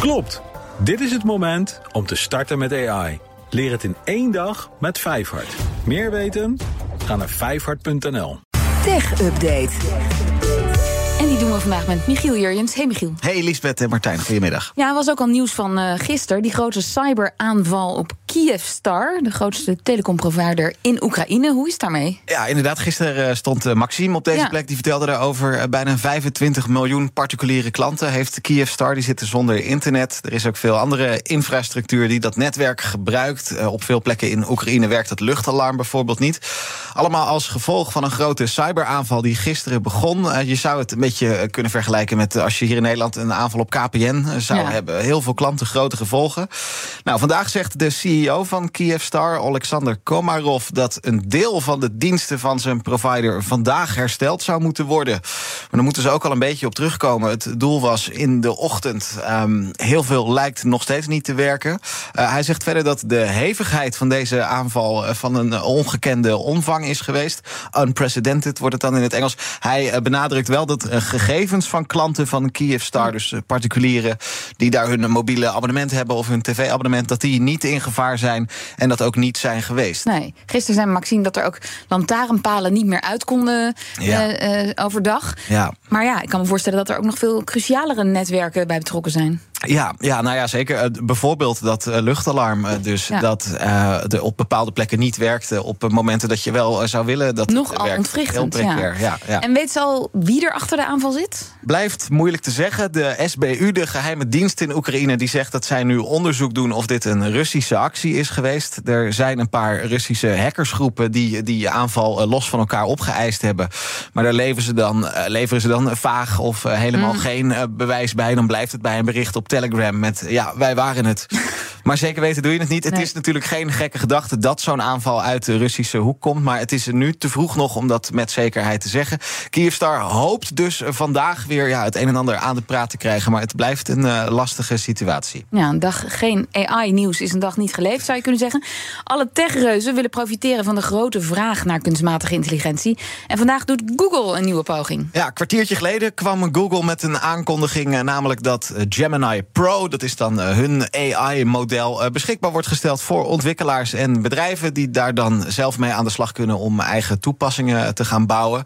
Klopt. Dit is het moment om te starten met AI. Leer het in één dag met Vijfhart. Meer weten? Ga naar vijfhart.nl. Tech Update. En die doen we vandaag met Michiel Jurjens. Hey Michiel. Hey Lisbeth en Martijn, goedemiddag. Ja, was ook al nieuws van uh, gisteren. Die grote cyberaanval op Kyivstar, de grootste telecomprovider in Oekraïne. Hoe is het daarmee? Ja, inderdaad. Gisteren eh, stond uh, Maxime op deze ja. plek. Die vertelde daarover. Uh, bijna 25 miljoen particuliere klanten heeft Kyivstar. Die zitten zonder internet. Er is ook veel andere infrastructuur die dat netwerk gebruikt. op veel plekken in Oekraïne werkt het luchtalarm bijvoorbeeld niet. Allemaal als gevolg van een grote cyberaanval die gisteren begon. je zou het een beetje kunnen vergelijken met als je hier in Nederland een aanval op KPN zou ja. hebben. Heel veel klanten, grote gevolgen. Nou, vandaag zegt de CEO van Kyivstar, Alexander Komarov, dat een deel van de diensten van zijn provider vandaag hersteld zou moeten worden. Maar daar moeten ze ook al een beetje op terugkomen. Het doel was in de ochtend. Um, heel veel lijkt nog steeds niet te werken. Uh, hij zegt verder dat de hevigheid van deze aanval van een ongekende omvang is geweest. Unprecedented wordt het dan in het Engels. Hij uh, benadrukt wel dat gegevens van klanten van Kyivstar, dus particulieren die daar hun mobiele abonnement hebben of hun tv-abonnement, dat die niet in gevaar zijn en dat ook niet zijn geweest. Nee, gisteren zei Maxime dat er ook lantaarnpalen niet meer uit konden ja. uh, uh, overdag. Ja. Maar ja, ik kan me voorstellen dat er ook nog veel crucialere netwerken bij betrokken zijn. Ja, ja, nou ja, zeker. bijvoorbeeld dat uh, luchtalarm, dus ja. dat de op bepaalde plekken niet werkte op momenten dat je wel zou willen dat Nog het al werkt. ontwrichtend, ja. Ja, ja. En weet ze al wie er achter de aanval zit? Blijft moeilijk te zeggen. De SBU, de geheime dienst in Oekraïne, die zegt dat zij nu onderzoek doen of dit een Russische actie is geweest. Er zijn een paar Russische hackersgroepen die die aanval los van elkaar opgeëist hebben. Maar daar leveren ze dan, leveren ze dan vaag of helemaal mm. geen bewijs bij. Dan blijft het bij een bericht op Telegram met ja, wij waren het. Maar zeker weten doe je het niet. Het nee. is natuurlijk geen gekke gedachte dat zo'n aanval uit de Russische hoek komt. Maar het is nu te vroeg nog om dat met zekerheid te zeggen. Kyivstar hoopt dus vandaag weer ja, het een en ander aan de praat te krijgen. Maar het blijft een uh, lastige situatie. Ja, een dag geen AI-nieuws is een dag niet geleefd, zou je kunnen zeggen. Alle techreuzen willen profiteren van de grote vraag naar kunstmatige intelligentie. En vandaag doet Google een nieuwe poging. Ja, een kwartiertje geleden kwam Google met een aankondiging. Namelijk dat Gemini Pro, dat is dan hun AI-model, beschikbaar wordt gesteld voor ontwikkelaars en bedrijven. die daar dan zelf mee aan de slag kunnen om eigen toepassingen te gaan bouwen.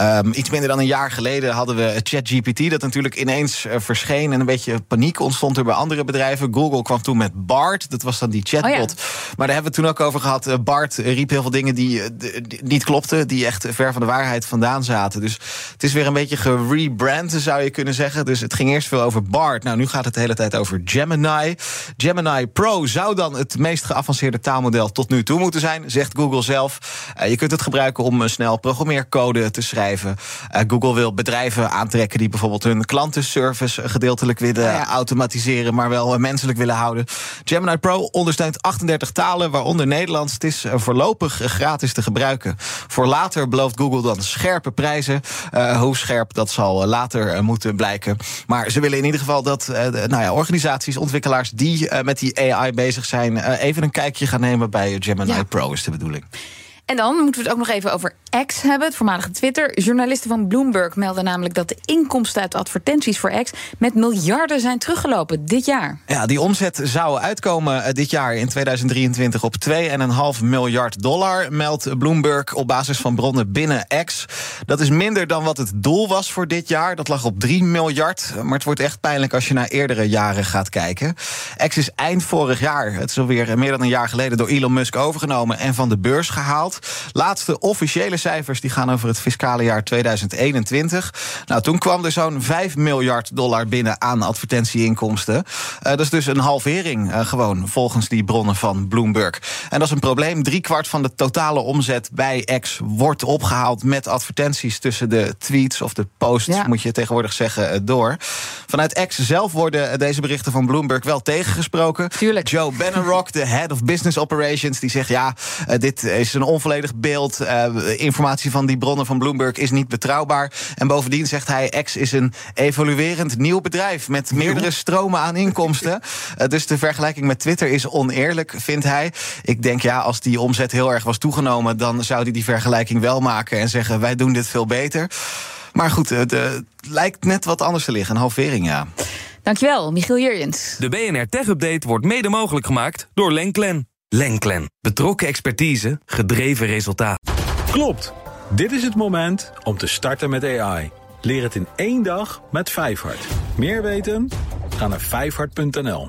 Um, iets minder dan een jaar geleden hadden we ChatGPT, dat natuurlijk ineens verscheen. En een beetje paniek ontstond er bij andere bedrijven. Google kwam toen met BART, dat was dan die chatbot. Oh ja. Maar daar hebben we het toen ook over gehad. Bart riep heel veel dingen die, die niet klopten, die echt ver van de waarheid vandaan zaten. Dus het is weer een beetje gerebrand, zou je kunnen zeggen. Dus het ging eerst veel over BART. Nou, nu gaat het de hele tijd over Gemini. Gemini Pro zou dan het meest geavanceerde taalmodel tot nu toe moeten zijn, zegt Google zelf. Uh, je kunt het gebruiken om uh, snel programmeercode te schrijven. Uh, Google wil bedrijven aantrekken die bijvoorbeeld hun klantenservice gedeeltelijk willen oh ja. automatiseren, maar wel menselijk willen houden. Gemini Pro ondersteunt 38 talen, waaronder Nederlands. Het is voorlopig gratis te gebruiken. Voor later belooft Google dan scherpe prijzen. hoe scherp, dat zal later moeten blijken. Maar ze willen in ieder geval dat nou ja, organisaties, ontwikkelaars die met die AI bezig zijn, even een kijkje gaan nemen bij Gemini ja. Pro, is de bedoeling. En dan moeten we het ook nog even over X hebben, het voormalige Twitter. Journalisten van Bloomberg melden namelijk dat de inkomsten uit advertenties voor X met miljarden zijn teruggelopen dit jaar. Ja, die omzet zou uitkomen dit jaar in 2023 op 2,5 miljard dollar, meldt Bloomberg op basis van bronnen binnen X. Dat is minder dan wat het doel was voor dit jaar. Dat lag op 3 miljard. Maar het wordt echt pijnlijk als je naar eerdere jaren gaat kijken. X is eind vorig jaar, het is alweer meer dan een jaar geleden, door Elon Musk overgenomen en van de beurs gehaald. Laatste officiële cijfers die gaan over het fiscale jaar 2021. Nou, toen kwam er zo'n 5 miljard dollar binnen aan advertentieinkomsten. Uh, dat is dus een halvering, uh, gewoon volgens die bronnen van Bloomberg. En dat is een probleem. Drie kwart van de totale omzet bij X wordt opgehaald met advertenties tussen de tweets of de posts, ja. moet je tegenwoordig zeggen, door. Vanuit X zelf worden deze berichten van Bloomberg wel tegengesproken. Tuurlijk. Joe Bannerrock, de head of business operations, die zegt ja, dit is een onvolledig beeld. Uh, informatie van die bronnen van Bloomberg is niet betrouwbaar. En bovendien zegt hij: X is een evoluerend nieuw bedrijf met meerdere stromen aan inkomsten. Uh, dus de vergelijking met Twitter is oneerlijk, vindt hij. Ik denk ja, als die omzet heel erg was toegenomen, dan zou hij die vergelijking wel maken en zeggen: wij doen dit veel beter. Maar goed, het lijkt net wat anders te liggen. Een halvering, ja. Dankjewel, Michiel Jurjens. De BNR Tech Update wordt mede mogelijk gemaakt door Lenklen. Lenklen. Betrokken expertise, gedreven resultaat. Klopt. Dit is het moment om te starten met AI. Leer het in één dag met Vijfhart. Meer weten? Ga naar vijfhart.nl.